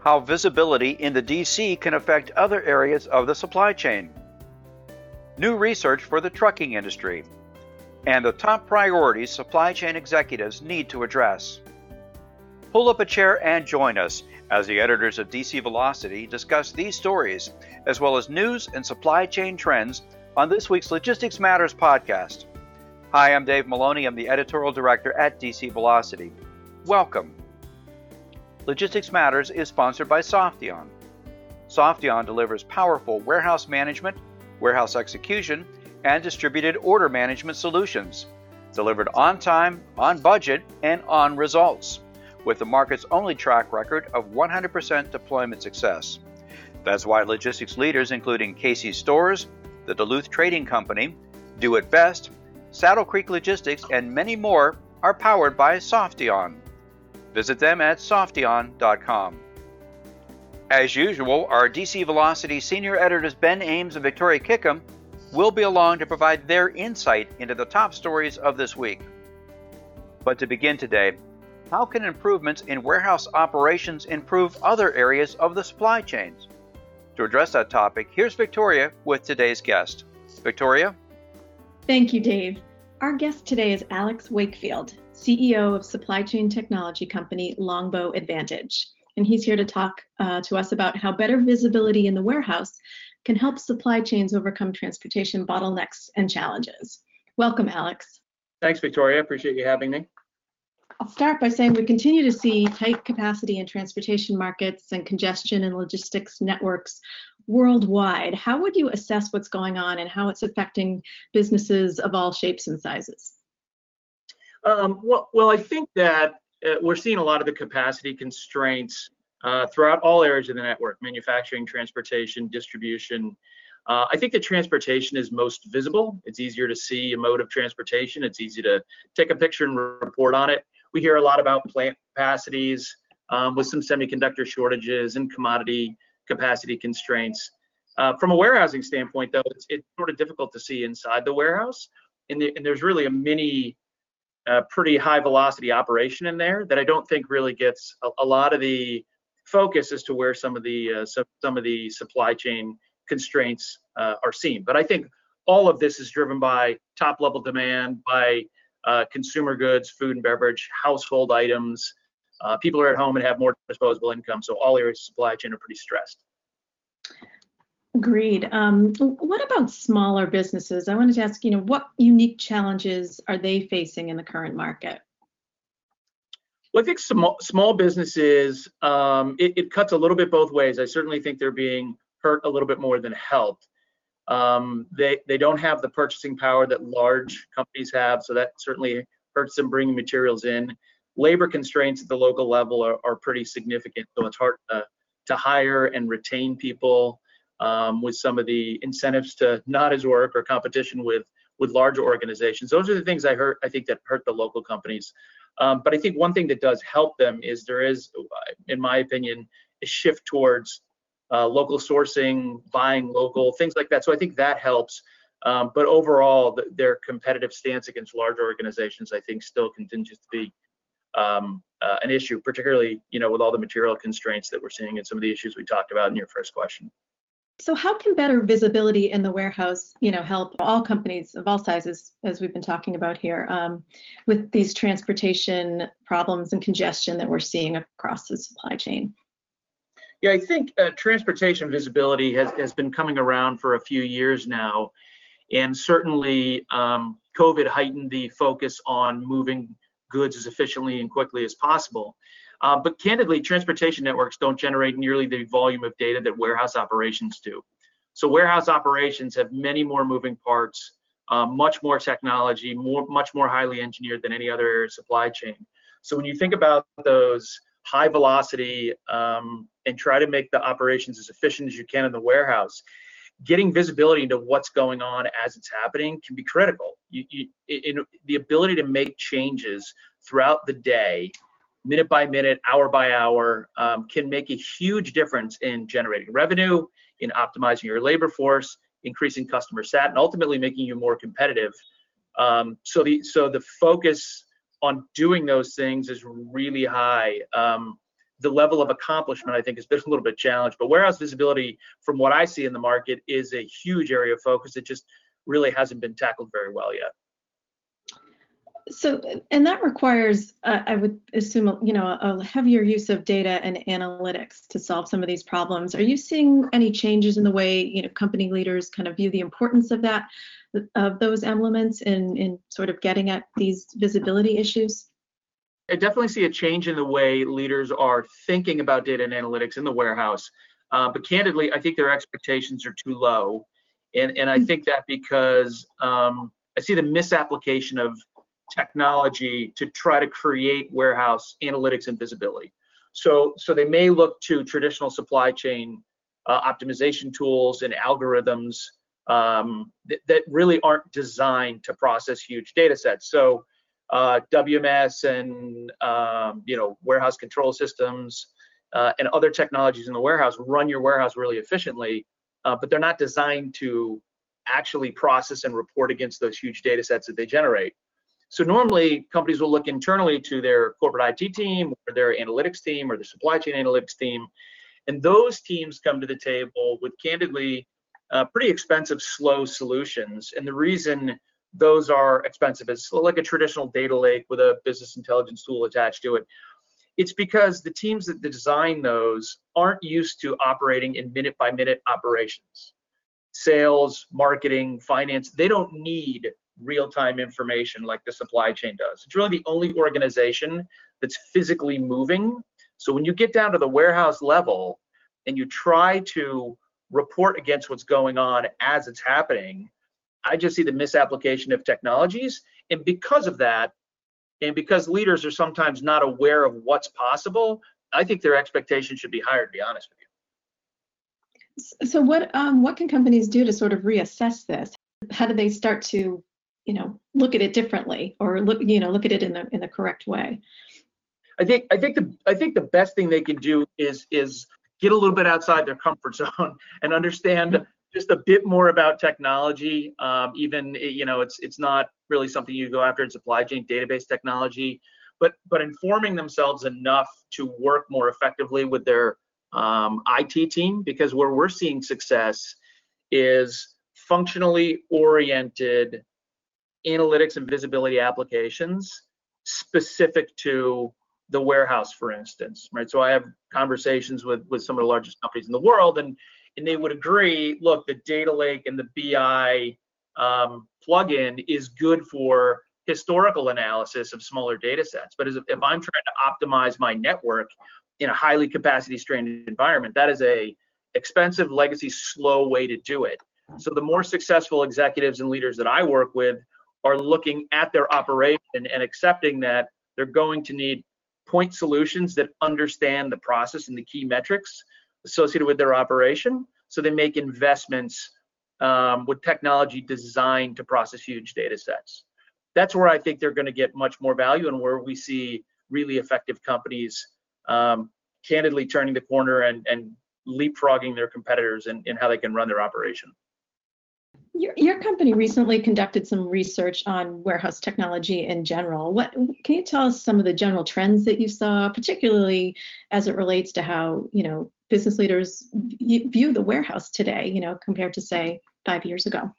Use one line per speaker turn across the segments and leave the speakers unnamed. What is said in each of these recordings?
how visibility in the DC can affect other areas of the supply chain, new research for the trucking industry, and the top priorities supply chain executives need to address. Pull up a chair and join us as the editors of DC Velocity discuss these stories, as well as news and supply chain trends, on this week's Logistics Matters podcast. Hi, I'm Dave Maloney. I'm the editorial director at DC Velocity. Welcome. Logistics Matters is sponsored by Softeon. Softeon delivers powerful warehouse management, warehouse execution, and distributed order management solutions, delivered on time, on budget, and on results, with the market's only track record of 100% deployment success. That's why logistics leaders, including Casey's Stores, the Duluth Trading Company, Do It Best, Saddle Creek Logistics, and many more, are powered by Softeon. Visit them at softeon.com. As usual, our DC Velocity senior editors Ben Ames and Victoria Kickham will be along to provide their insight into the top stories of this week. But to begin today, how can improvements in warehouse operations improve other areas of the supply chains? To address that topic, here's Victoria with today's guest. Victoria?
Thank you, Dave. Our guest today is Alex Wakefield, CEO of supply chain technology company Longbow Advantage. And he's here to talk uh, to us about how better visibility in the warehouse can help supply chains overcome transportation bottlenecks and challenges. Welcome, Alex.
Thanks, Victoria. Appreciate you having me.
I'll start by saying we continue to see tight capacity in transportation markets and congestion in logistics networks worldwide. How would you assess what's going on and how it's affecting businesses of all shapes and sizes?
Um, well, well, I think that uh, we're seeing a lot of the capacity constraints uh, throughout all areas of the network, manufacturing, transportation, distribution. Uh, I think that transportation is most visible. It's easier to see a mode of transportation. It's easy to take a picture and report on it. We hear a lot about plant capacities um, with some semiconductor shortages and commodity capacity constraints. Uh, from a warehousing standpoint, though, it's, it's, sort of difficult to see inside the warehouse. And, the, and there's really a mini, uh, pretty high velocity operation in there that I don't think really gets a, a lot of the focus as to where some of the uh, some, of the supply chain constraints uh, are seen. But I think all of this is driven by top level demand, by uh, consumer goods, food and beverage, household items. Uh, people are at home and have more disposable income, so all areas of supply chain are pretty stressed.
Agreed. Um, what about smaller businesses? I wanted to ask, you know, what unique challenges are they facing in the current market?
Well, I think small, small businesses, um, it, it, cuts a little bit both ways. I certainly think they're being hurt a little bit more than helped. Um, they, they don't have the purchasing power that large companies have, so that certainly hurts them bringing materials in. Labor constraints at the local level are, are pretty significant, so it's hard to, to hire and retain people um, with some of the incentives to not as work or competition with with larger organizations. Those are the things I heard. I think that hurt the local companies. Um, but I think one thing that does help them is there is, in my opinion, a shift towards uh, local sourcing, buying local, things like that. So I think that helps. Um, but overall, the, their competitive stance against large organizations, I think, still continues to be um, uh, an issue, particularly, you know, with all the material constraints that we're seeing and some of the issues we talked about in your first question.
So how can better visibility in the warehouse, you know, help all companies of all sizes, as we've been talking about here, um, with these transportation problems and congestion that we're seeing across the supply chain?
Yeah, I think uh, transportation visibility has, has been coming around for a few years now. And certainly um, COVID heightened the focus on moving goods as efficiently and quickly as possible. Uh, but candidly, transportation networks don't generate nearly the volume of data that warehouse operations do. So warehouse operations have many more moving parts, uh, much more technology, more, much more highly engineered than any other area of supply chain. So when you think about those high velocity um, and try to make the operations as efficient as you can in the warehouse, getting visibility into what's going on as it's happening can be critical. You, you, in, the ability to make changes throughout the day minute by minute, hour by hour, um, can make a huge difference in generating revenue, in optimizing your labor force, increasing customer sat, and ultimately making you more competitive. Um, so the so the focus on doing those things is really high. Um, the level of accomplishment I think has been a little bit challenged. But warehouse visibility, from what I see in the market, is a huge area of focus. It just really hasn't been tackled very well yet.
So, and that requires, uh, I would assume, you know, a heavier use of data and analytics to solve some of these problems. Are you seeing any changes in the way, you know, company leaders kind of view the importance of that, of those elements in, in sort of getting at these visibility issues?
I definitely see a change in the way leaders are thinking about data and analytics in the warehouse. Uh, but candidly, I think their expectations are too low. And, and I hmm. think that because um, I see the misapplication of technology to try to create warehouse analytics and visibility. So, so they may look to traditional supply chain uh, optimization tools and algorithms um, that, that, really aren't designed to process huge data sets. So uh, WMS and um, you know warehouse control systems uh, and other technologies in the warehouse run your warehouse really efficiently, uh, but they're not designed to actually process and report against those huge data sets that they generate. So normally companies will look internally to their corporate IT team or their analytics team or the supply chain analytics team. And those teams come to the table with candidly uh, pretty expensive, slow solutions. And the reason those are expensive It's like a traditional data lake with a business intelligence tool attached to it. It's because the teams that design those aren't used to operating in minute by minute operations. Sales, marketing, finance, they don't need real-time information like the supply chain does. It's really the only organization that's physically moving. So when you get down to the warehouse level and you try to report against what's going on as it's happening, I just see the misapplication of technologies. And because of that, and because leaders are sometimes not aware of what's possible, I think their expectations should be higher, to be honest with
you. So what um, what can companies do to sort of reassess this? How do they start to you know look at it differently or look you know look at it in the in the correct way
i think i think the i think the best thing they can do is is get a little bit outside their comfort zone and understand just a bit more about technology um, even you know it's it's not really something you go after in supply chain database technology but but informing themselves enough to work more effectively with their um, IT team because where we're seeing success is functionally oriented analytics and visibility applications specific to the warehouse, for instance, right? So I have conversations with with some of the largest companies in the world, and and they would agree. Look, the data lake and the BI um, plugin is good for historical analysis of smaller data sets, but if I'm trying to optimize my network in a highly capacity strained environment, that is a expensive, legacy, slow way to do it. So the more successful executives and leaders that I work with are looking at their operation and accepting that they're going to need point solutions that understand the process and the key metrics associated with their operation. So they make investments um, with technology designed to process huge data sets. That's where I think they're going to get much more value and where we see really effective companies um, candidly turning the corner and, and leapfrogging their competitors in, in how they can run their operation.
Your, your company recently conducted some research on warehouse technology in general. What can you tell us some of the general trends that you saw, particularly as it relates to how you know business leaders view the warehouse today, you know, compared to say five years ago?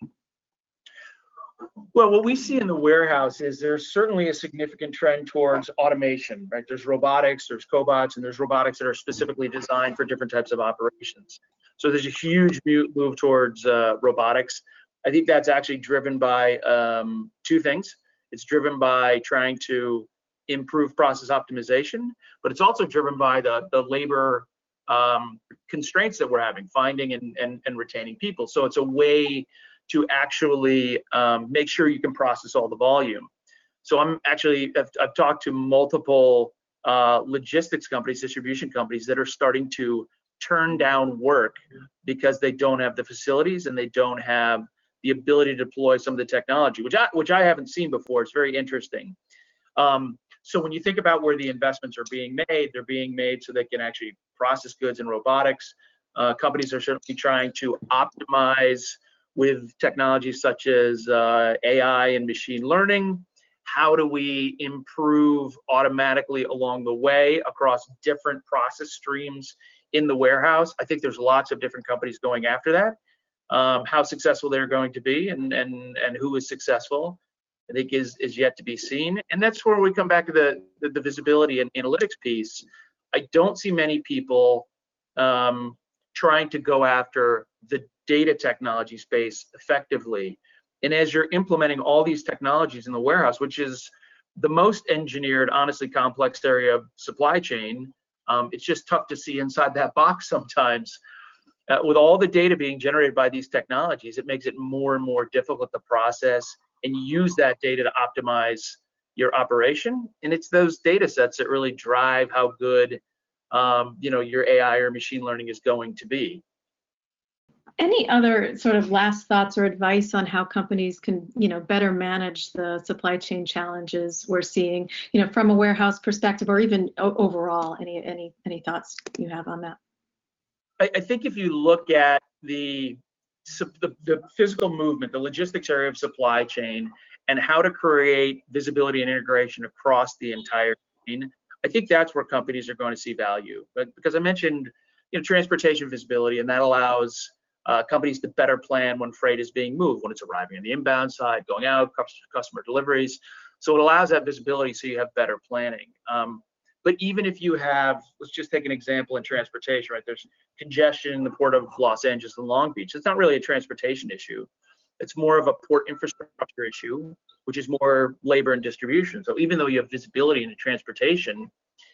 Well, what we see in the warehouse is there's certainly a significant trend towards automation, right? There's robotics, there's cobots, and there's robotics that are specifically designed for different types of operations. So there's a huge move towards uh, robotics. I think that's actually driven by um, two things. It's driven by trying to improve process optimization, but it's also driven by the, the labor um, constraints that we're having, finding and, and, and retaining people. So it's a way to actually um, make sure you can process all the volume. So I'm actually, I've, I've talked to multiple uh, logistics companies, distribution companies that are starting to turn down work because they don't have the facilities and they don't have the ability to deploy some of the technology, which I which I haven't seen before. It's very interesting. Um, so when you think about where the investments are being made, they're being made so they can actually process goods in robotics. Uh, companies are certainly trying to optimize with technologies such as uh, AI and machine learning how do we improve automatically along the way across different process streams in the warehouse. I think there's lots of different companies going after that. Um, how successful they're going to be and and and who is successful, I think is is yet to be seen. And that's where we come back to the the, the visibility and analytics piece. I don't see many people um, trying to go after the data technology space effectively. And as you're implementing all these technologies in the warehouse, which is the most engineered, honestly complex area of supply chain, um, it's just tough to see inside that box sometimes. Uh, with all the data being generated by these technologies, it makes it more and more difficult to process and use that data to optimize your operation. And it's those data sets that really drive how good um, you know your AI or machine learning is going to be.
Any other sort of last thoughts or advice on how companies can, you know, better manage the supply chain challenges we're seeing, you know, from a warehouse perspective or even overall? Any any any thoughts you have on that?
I, I think if you look at the, the the physical movement, the logistics area of supply chain, and how to create visibility and integration across the entire chain, I think that's where companies are going to see value. But because I mentioned, you know, transportation visibility, and that allows uh, companies to better plan when freight is being moved, when it's arriving on the inbound side, going out, customer deliveries. So it allows that visibility so you have better planning. Um, but even if you have, let's just take an example in transportation, right? There's congestion in the port of Los Angeles and Long Beach. It's not really a transportation issue. It's more of a port infrastructure issue, which is more labor and distribution. So even though you have visibility into transportation,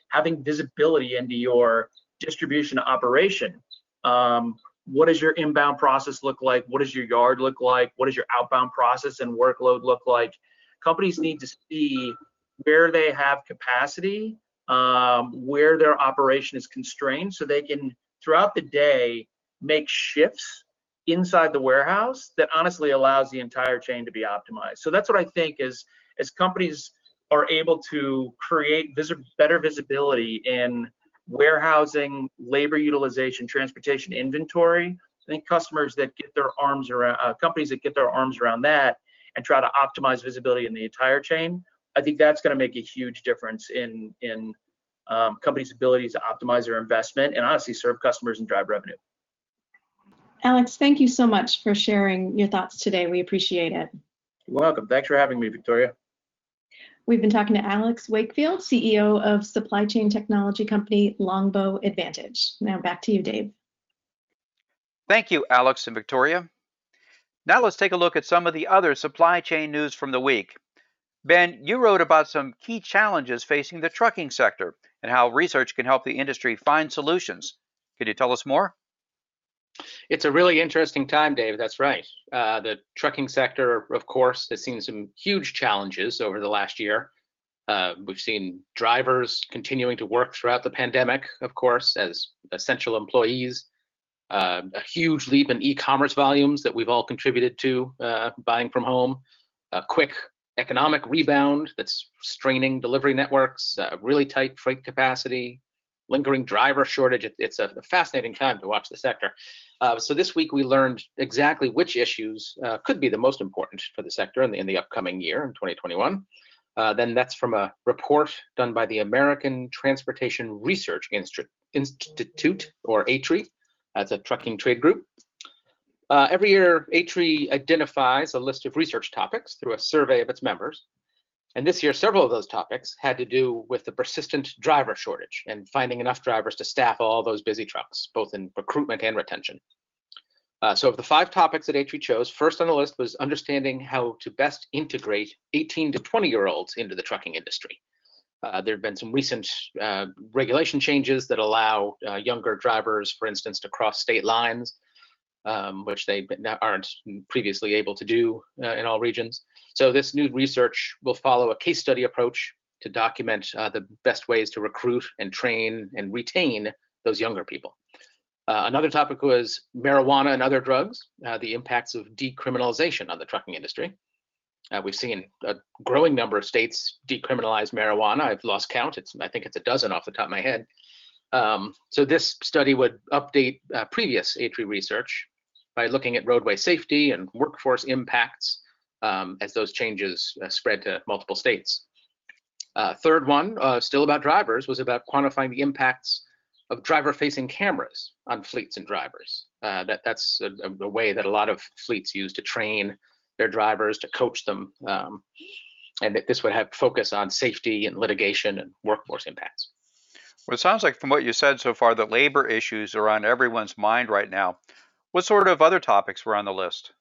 having visibility into your distribution operation um, what does your inbound process look like? What does your yard look like? What does your outbound process and workload look like? Companies need to see where they have capacity, um, where their operation is constrained, so they can throughout the day make shifts inside the warehouse that honestly allows the entire chain to be optimized. So that's what I think is as companies are able to create vis- better visibility in warehousing, labor utilization, transportation inventory. I think customers that get their arms around, uh, companies that get their arms around that and try to optimize visibility in the entire chain, I think that's going to make a huge difference in in um, companies' ability to optimize their investment and honestly serve customers and drive revenue.
Alex, thank you so much for sharing your thoughts today. We appreciate it.
You're welcome. Thanks for having me, Victoria.
We've been talking to Alex Wakefield, CEO of supply chain technology company Longbow Advantage. Now back to you, Dave.
Thank you, Alex and Victoria. Now let's take a look at some of the other supply chain news from the week. Ben, you wrote about some key challenges facing the trucking sector and how research can help the industry find solutions. Could you tell us more?
It's a really interesting time, Dave. That's right. Uh, the trucking sector, of course, has seen some huge challenges over the last year. Uh, we've seen drivers continuing to work throughout the pandemic, of course, as essential employees. Uh, a huge leap in e-commerce volumes that we've all contributed to uh, buying from home. A quick economic rebound that's straining delivery networks. really tight freight capacity. Lingering driver shortage. It, it's a fascinating time to watch the sector. Uh, so this week we learned exactly which issues uh, could be the most important for the sector in the, in the upcoming year in 2021. Uh, then that's from a report done by the American Transportation Research Instru Institute, or ATRI. That's a trucking trade group. Uh, every year, ATRI identifies a list of research topics through a survey of its members. And this year, several of those topics had to do with the persistent driver shortage and finding enough drivers to staff all those busy trucks, both in recruitment and retention. Uh, so of the five topics that ATRI chose, first on the list was understanding how to best integrate 18 to 20 year olds into the trucking industry. Uh, there have been some recent uh, regulation changes that allow uh, younger drivers, for instance, to cross state lines, um, which they aren't previously able to do uh, in all regions. So this new research will follow a case study approach to document uh, the best ways to recruit and train and retain those younger people. Uh, another topic was marijuana and other drugs, uh, the impacts of decriminalization on the trucking industry. Uh, we've seen a growing number of states decriminalize marijuana. I've lost count. It's I think it's a dozen off the top of my head. Um, so this study would update uh, previous ATRI research by looking at roadway safety and workforce impacts um, as those changes uh, spread to multiple states. Uh, third one, uh, still about drivers, was about quantifying the impacts of driver-facing cameras on fleets and drivers. Uh, that that's a, a, way that a lot of fleets use to train their drivers, to coach them, um, and that this would have focus on safety and litigation and workforce impacts.
Well, it sounds like from what you said so far that labor issues are on everyone's mind right now. What sort of other topics were on the list?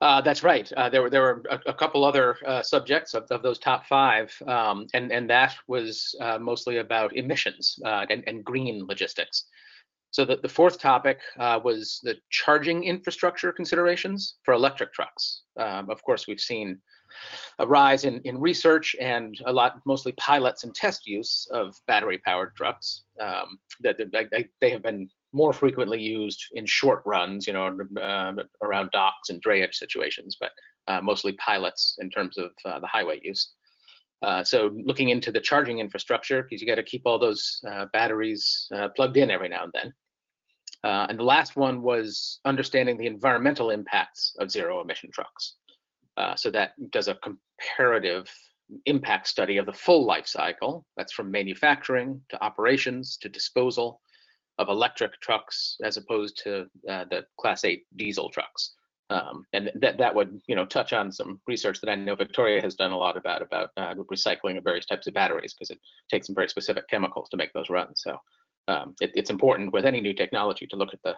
Uh, that's right. Uh, there were there were a, a couple other uh, subjects of, of those top five, um, and and that was uh, mostly about emissions uh, and, and green logistics. So the, the fourth topic uh, was the charging infrastructure considerations for electric trucks. Um, of course, we've seen a rise in, in research and a lot, mostly pilots and test use of battery-powered trucks. Um, that, that they have been more frequently used in short runs, you know, uh, around docks and drayage situations, but uh, mostly pilots in terms of uh, the highway use. Uh, so looking into the charging infrastructure, because you got to keep all those uh, batteries uh, plugged in every now and then. and the last one was understanding the environmental impacts of zero emission trucks. so that does a comparative impact study of the full life cycle. That's from manufacturing to operations to disposal of electric trucks as opposed to uh, the Class 8 diesel trucks. Um, and that that would you know touch on some research that I know Victoria has done a lot about about uh, recycling of various types of batteries because it takes some very specific chemicals to make those runs. So um, it, it's important with any new technology to look at the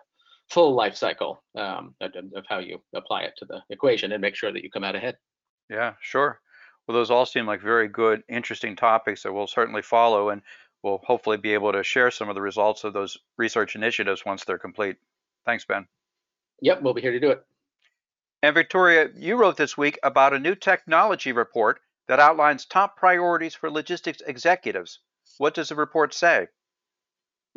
full life cycle um, of, of, how you apply it to the equation and make sure that you come out ahead.
Yeah, sure. Well, those all seem like very good, interesting topics that we'll certainly follow. And we'll hopefully be able to share some of the results of those research initiatives once they're complete. Thanks, Ben.
Yep, we'll be here to do it.
And Victoria, you wrote this week about a new technology report that outlines top priorities for logistics executives. What does the report say?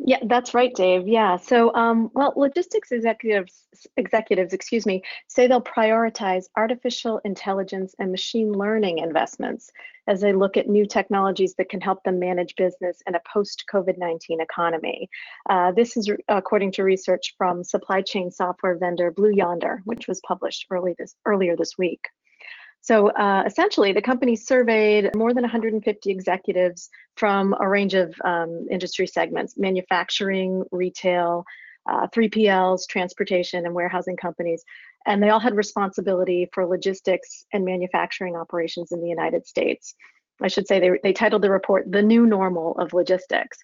Yeah, that's right, Dave. Yeah. So, um, well, logistics executives, executives, excuse me, say they'll prioritize artificial intelligence and machine learning investments as they look at new technologies that can help them manage business in a post-COVID-19 economy. Uh, this is according to research from supply chain software vendor Blue Yonder, which was published early this, earlier this week. So uh, essentially, the company surveyed more than 150 executives from a range of um, industry segments manufacturing, retail, uh, 3PLs, transportation, and warehousing companies. And they all had responsibility for logistics and manufacturing operations in the United States. I should say they, they titled the report The New Normal of Logistics.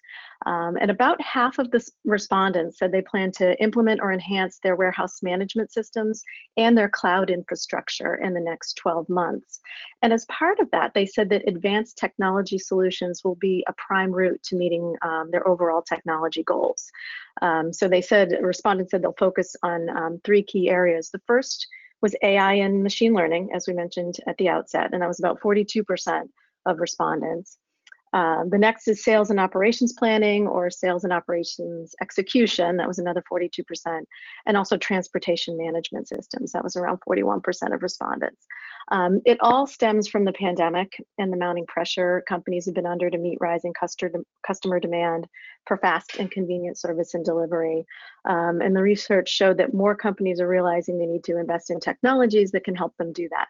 Um, and about half of the respondents said they plan to implement or enhance their warehouse management systems and their cloud infrastructure in the next 12 months. And as part of that, they said that advanced technology solutions will be a prime route to meeting um, their overall technology goals. Um, so they said, respondents said they'll focus on um, three key areas. The first was AI and machine learning, as we mentioned at the outset, and that was about 42% of respondents. Uh, the next is sales and operations planning or sales and operations execution. That was another 42%. And also transportation management systems. That was around 41% of respondents. Um, it all stems from the pandemic and the mounting pressure companies have been under to meet rising customer, customer demand for fast and convenient service and delivery. Um, and the research showed that more companies are realizing they need to invest in technologies that can help them do that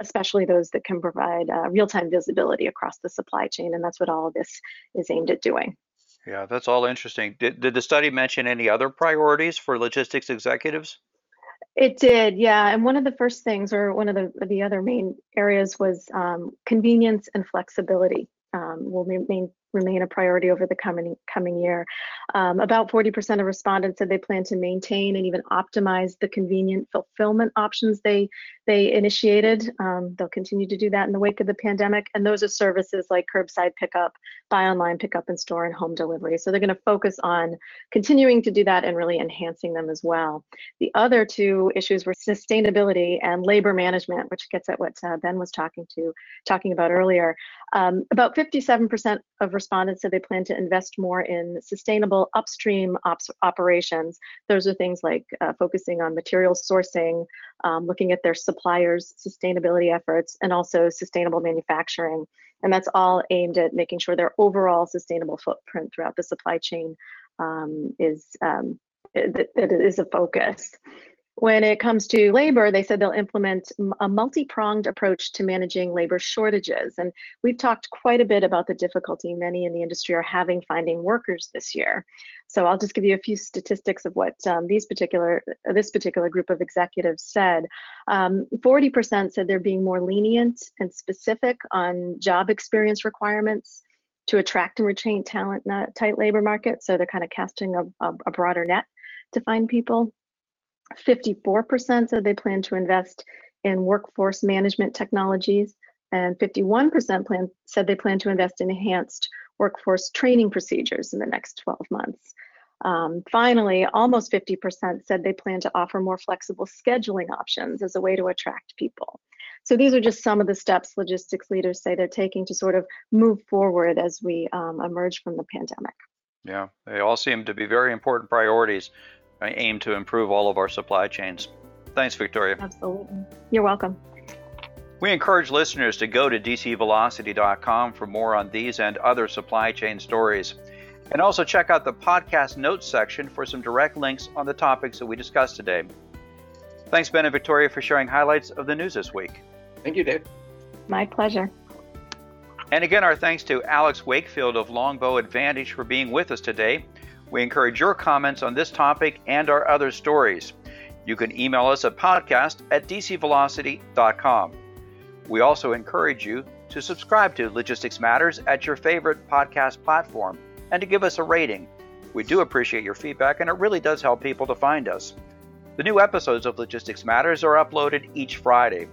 especially those that can provide uh, real-time visibility across the supply chain. And that's what all of this is aimed at doing.
Yeah, that's all interesting. Did, did the study mention any other priorities for logistics executives?
It did, yeah. And one of the first things, or one of the the other main areas, was um, convenience and flexibility. Um, will remain remain a priority over the coming coming year. Um, about 40% of respondents said they plan to maintain and even optimize the convenient fulfillment options they they initiated. Um, they'll continue to do that in the wake of the pandemic, and those are services like curbside pickup, buy online, pickup in store, and home delivery. So they're going to focus on continuing to do that and really enhancing them as well. The other two issues were sustainability and labor management, which gets at what uh, Ben was talking to talking about earlier. Um, about 57% of respondents said they plan to invest more in sustainable upstream ops operations. Those are things like uh, focusing on material sourcing, um, looking at their suppliers' sustainability efforts, and also sustainable manufacturing. And that's all aimed at making sure their overall sustainable footprint throughout the supply chain um, is um, it, is a focus. When it comes to labor, they said they'll implement a multi pronged approach to managing labor shortages. And we've talked quite a bit about the difficulty many in the industry are having finding workers this year. So I'll just give you a few statistics of what um, these particular this particular group of executives said. Um, 40% said they're being more lenient and specific on job experience requirements to attract and retain talent in a tight labor market. So they're kind of casting a, a, a broader net to find people. 54% said they plan to invest in workforce management technologies, and 51% plan, said they plan to invest in enhanced workforce training procedures in the next 12 months. Um, finally, almost 50% said they plan to offer more flexible scheduling options as a way to attract people. So these are just some of the steps logistics leaders say they're taking to sort of move forward as we um, emerge from the pandemic.
Yeah, they all seem to be very important priorities aim to improve all of our supply chains. Thanks, Victoria.
Absolutely. You're welcome.
We encourage listeners to go to dcvelocity.com for more on these and other supply chain stories. And also check out the podcast notes section for some direct links on the topics that we discussed today. Thanks, Ben and Victoria, for sharing highlights of the news this week.
Thank you, Dave.
My pleasure.
And again, our thanks to Alex Wakefield of Longbow Advantage for being with us today. We encourage your comments on this topic and our other stories. You can email us at podcast at dcvelocity.com. We also encourage you to subscribe to Logistics Matters at your favorite podcast platform and to give us a rating. We do appreciate your feedback and it really does help people to find us. The new episodes of Logistics Matters are uploaded each Friday.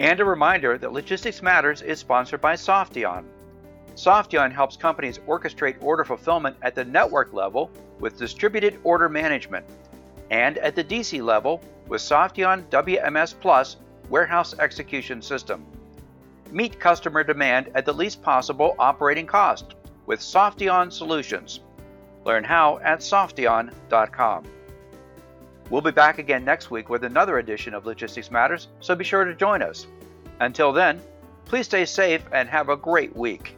And a reminder that Logistics Matters is sponsored by Softeon. Softeon helps companies orchestrate order fulfillment at the network level with distributed order management, and at the DC level with Softeon WMS Plus warehouse execution system. Meet customer demand at the least possible operating cost with Softeon solutions. Learn how at softeon.com. We'll be back again next week with another edition of Logistics Matters, so be sure to join us. Until then, please stay safe and have a great week.